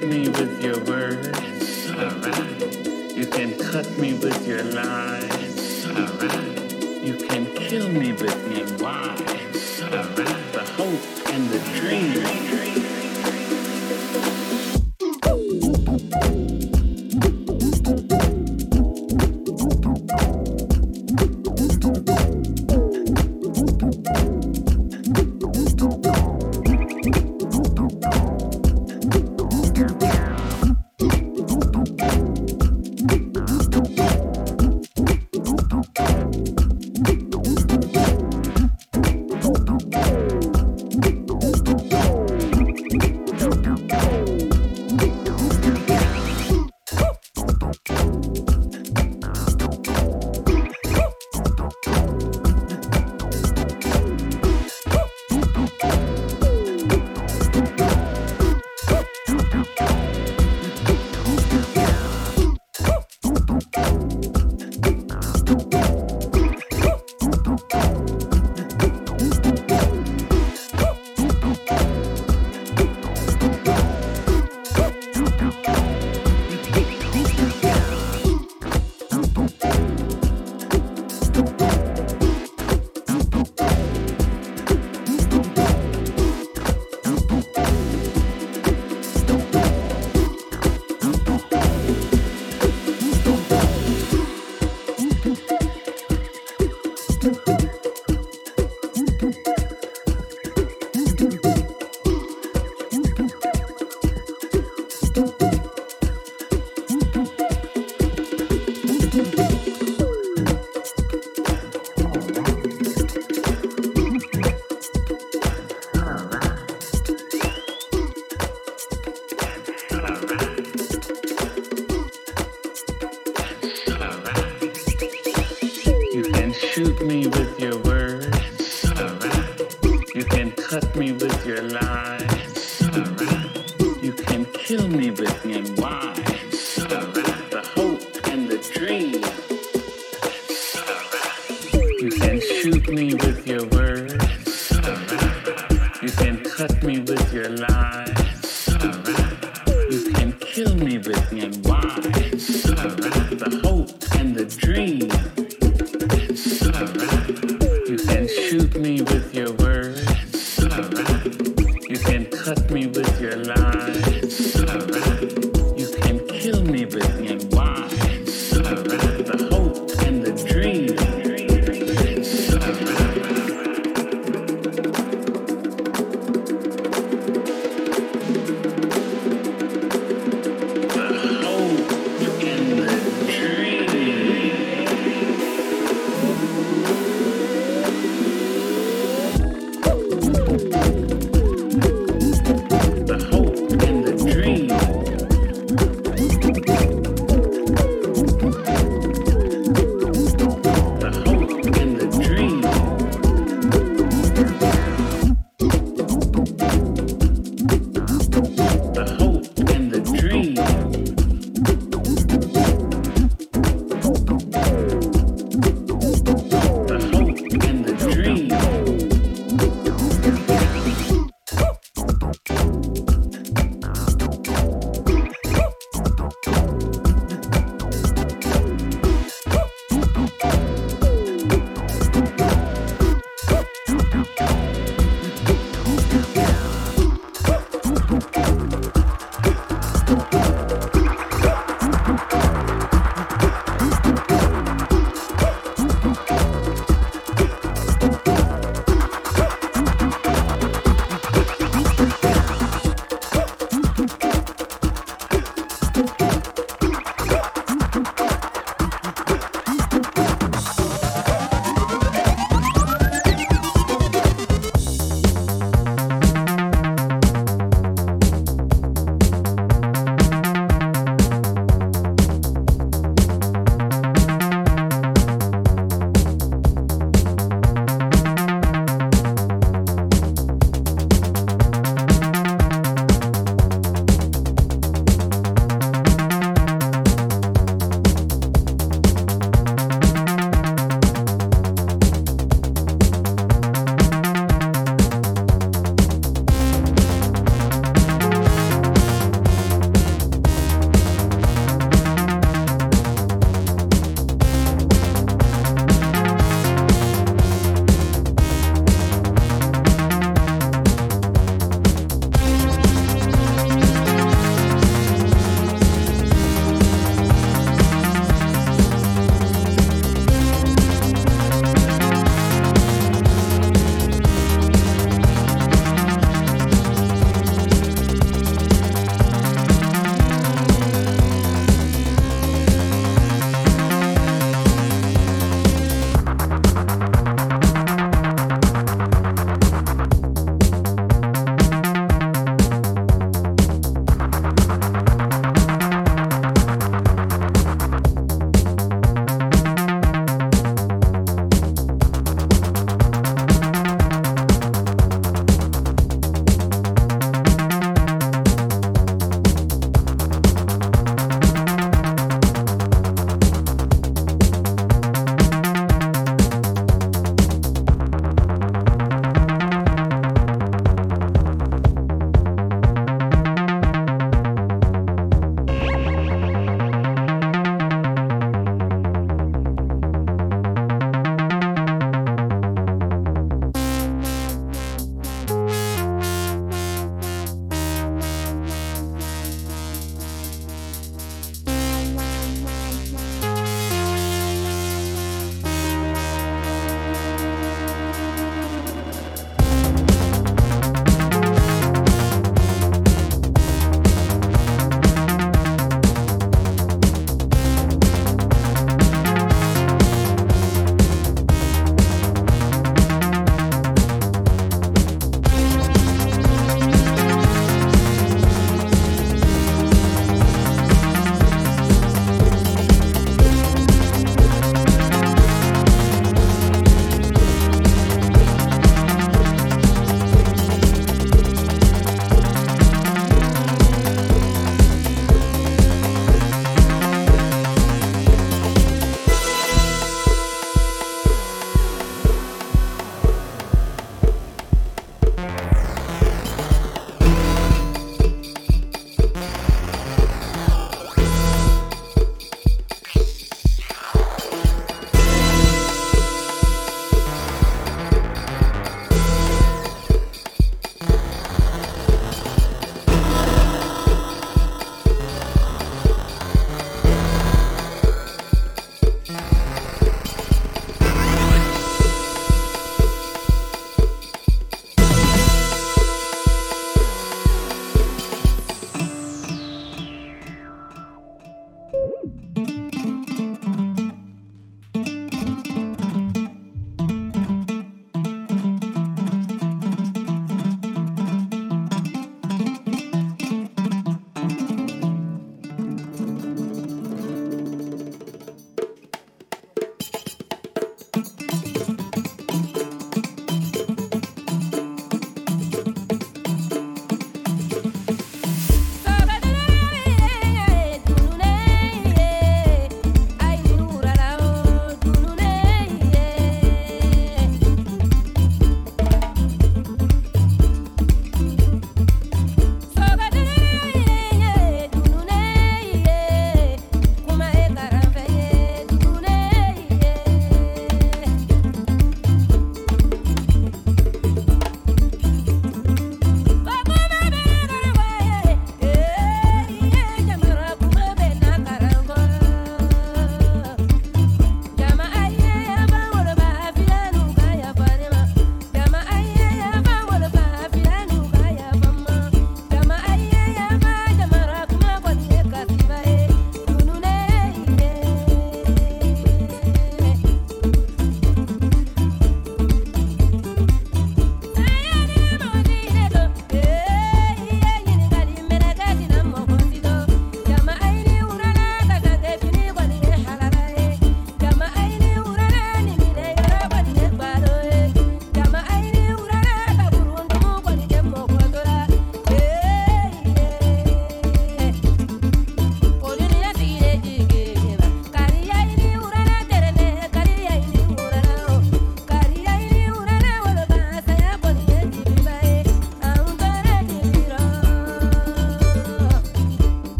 cut me with your words, alright. You can cut me with your lies, alright. You can kill me with your lies, alright. The hope and the dream.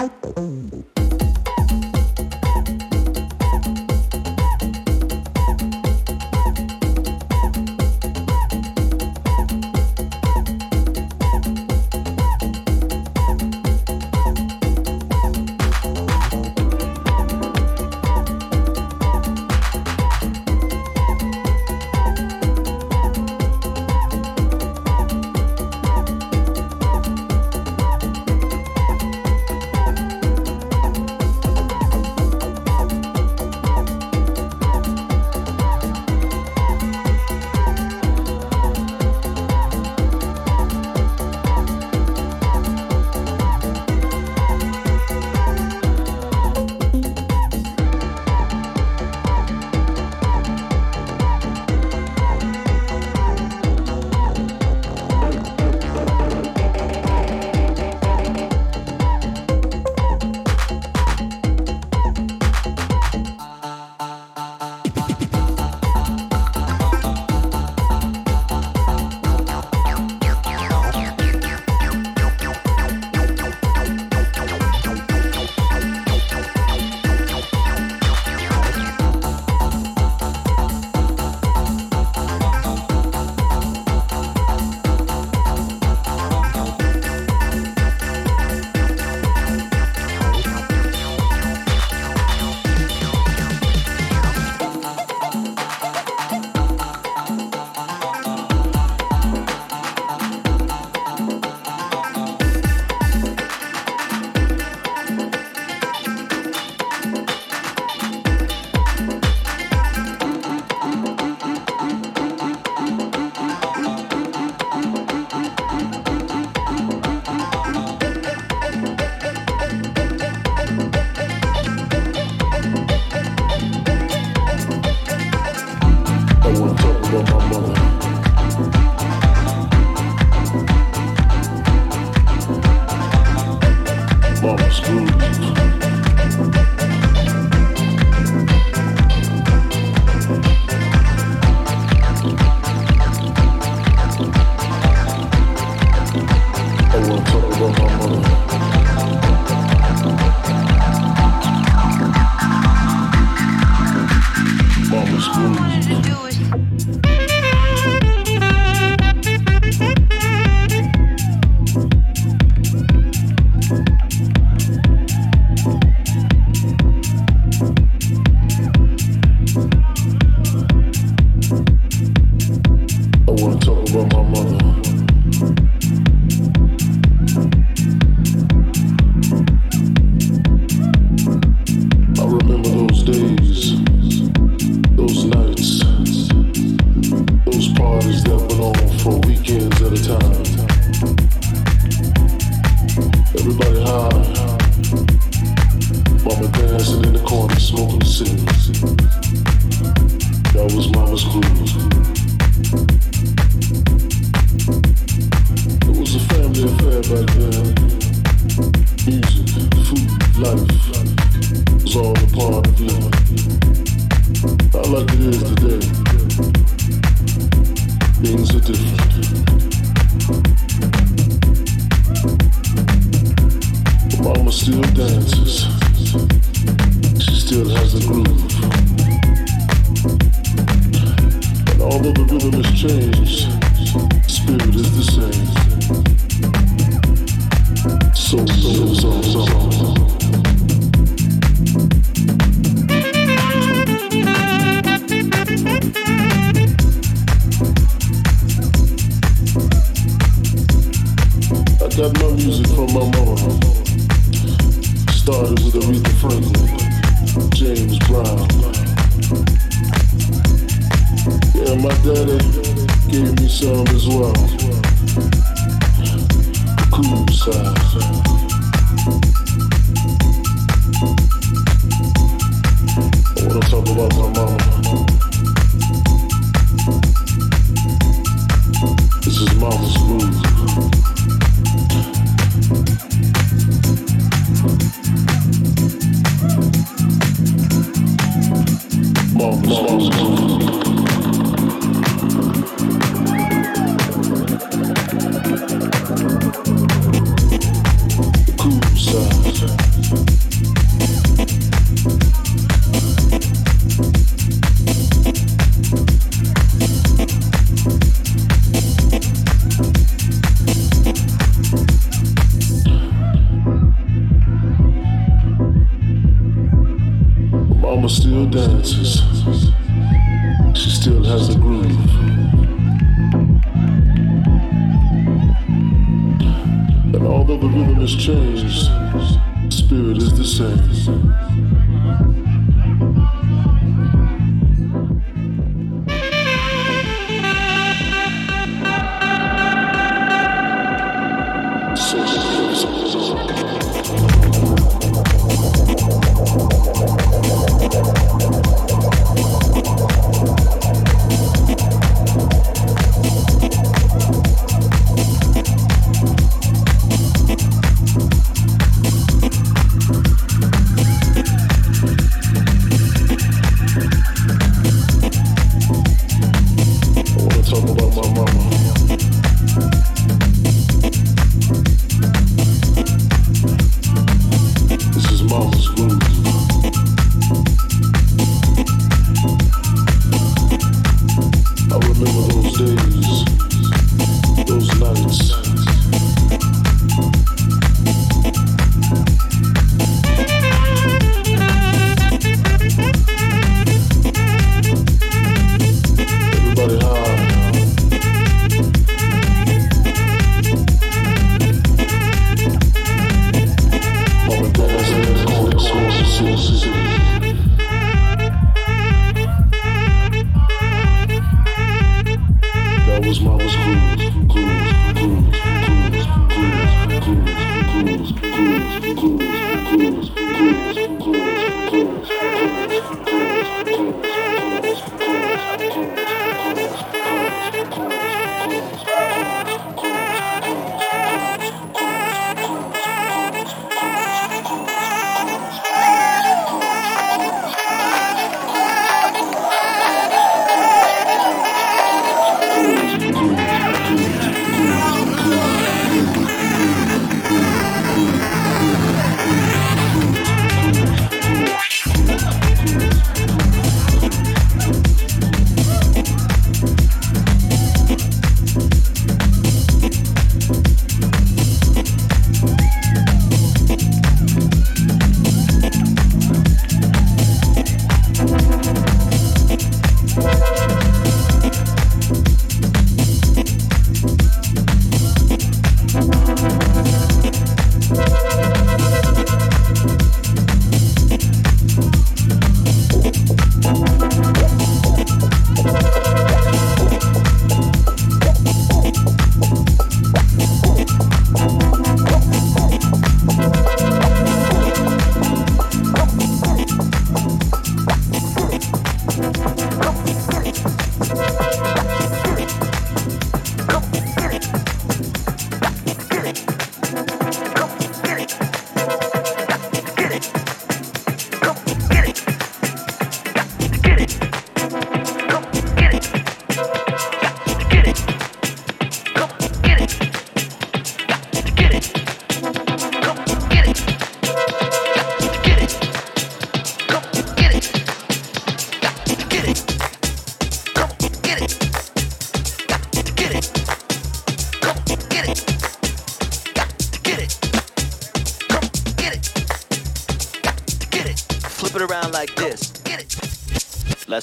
Oh, oh, oh.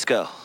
Go.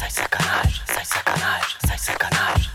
Sai sacanagem, sai sacanagem, sai sacanagem.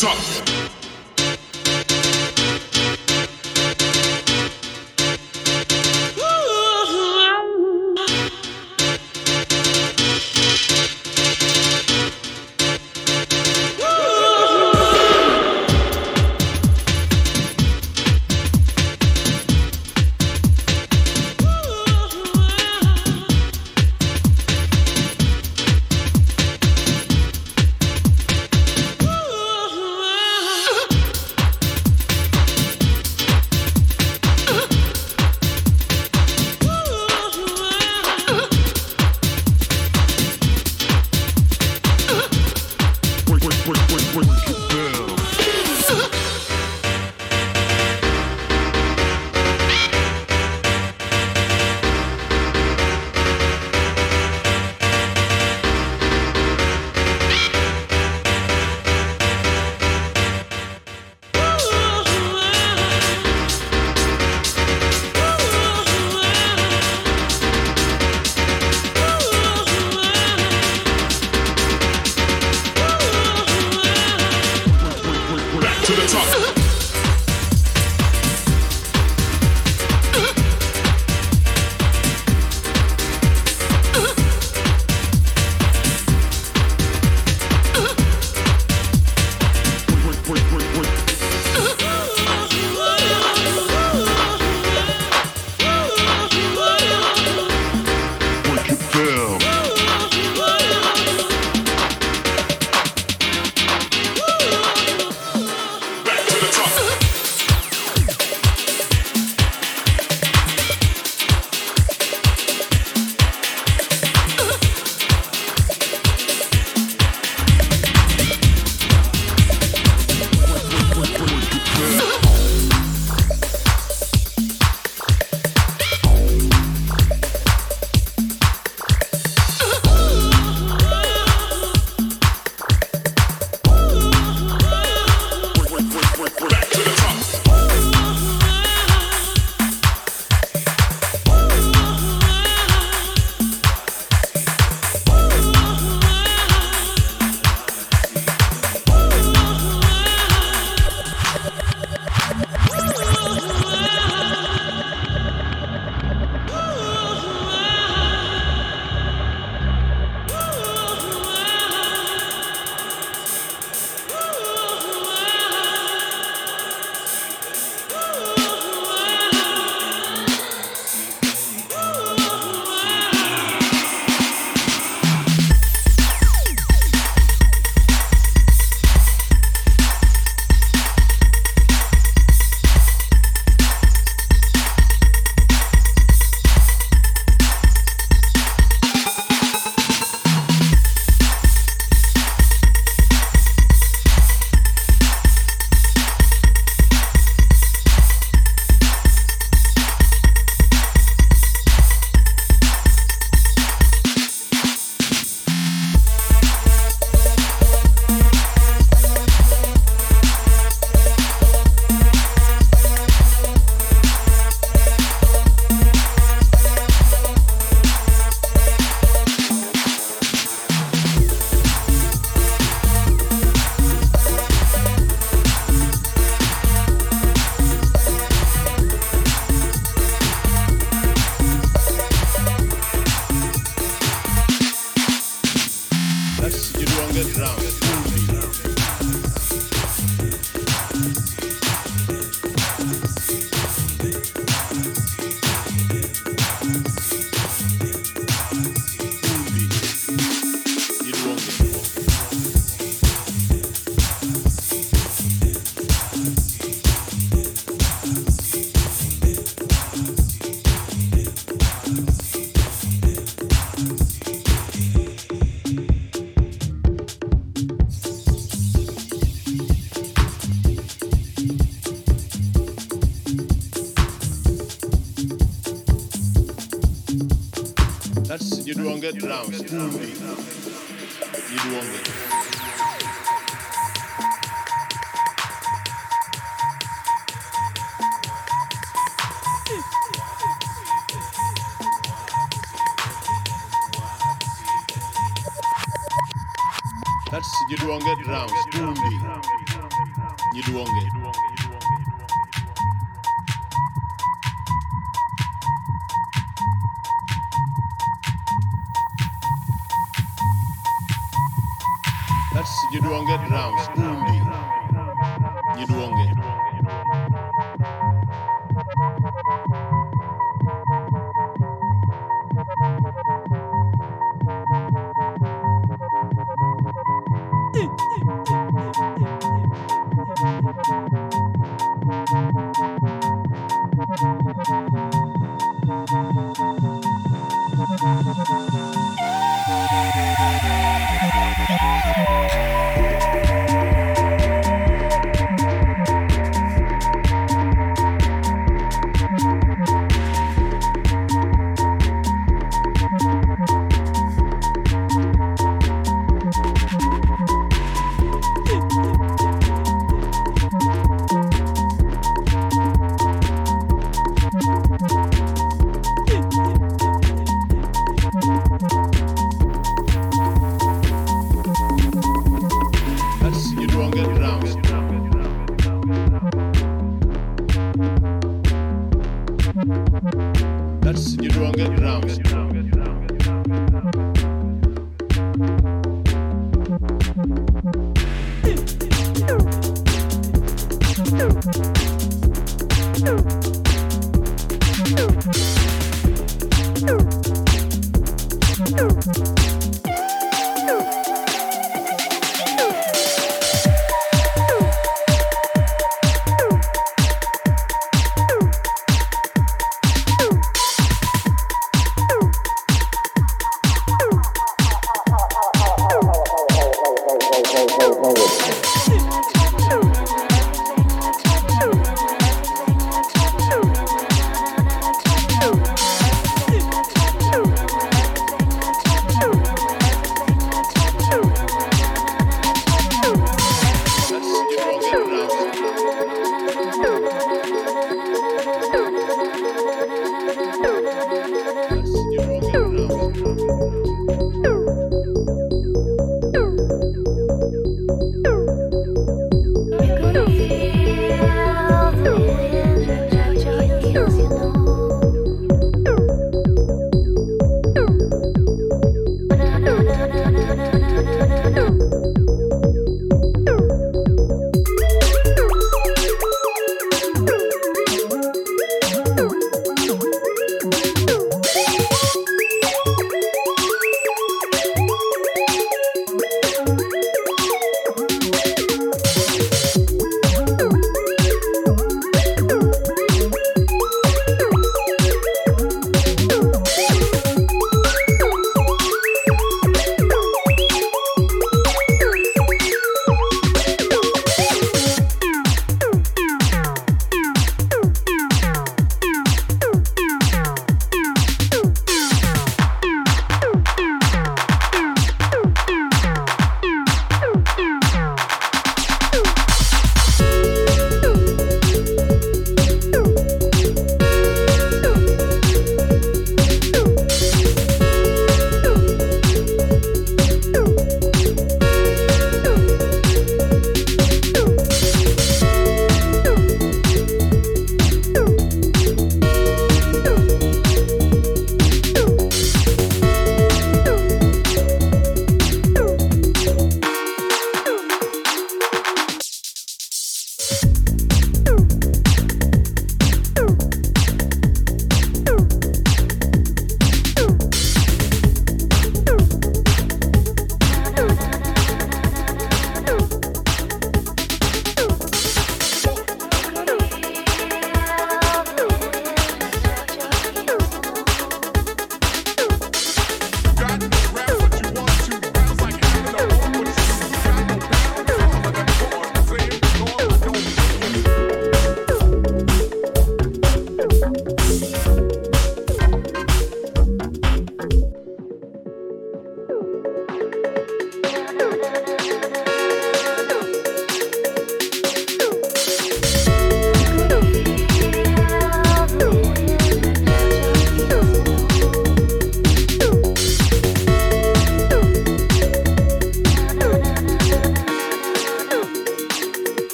top.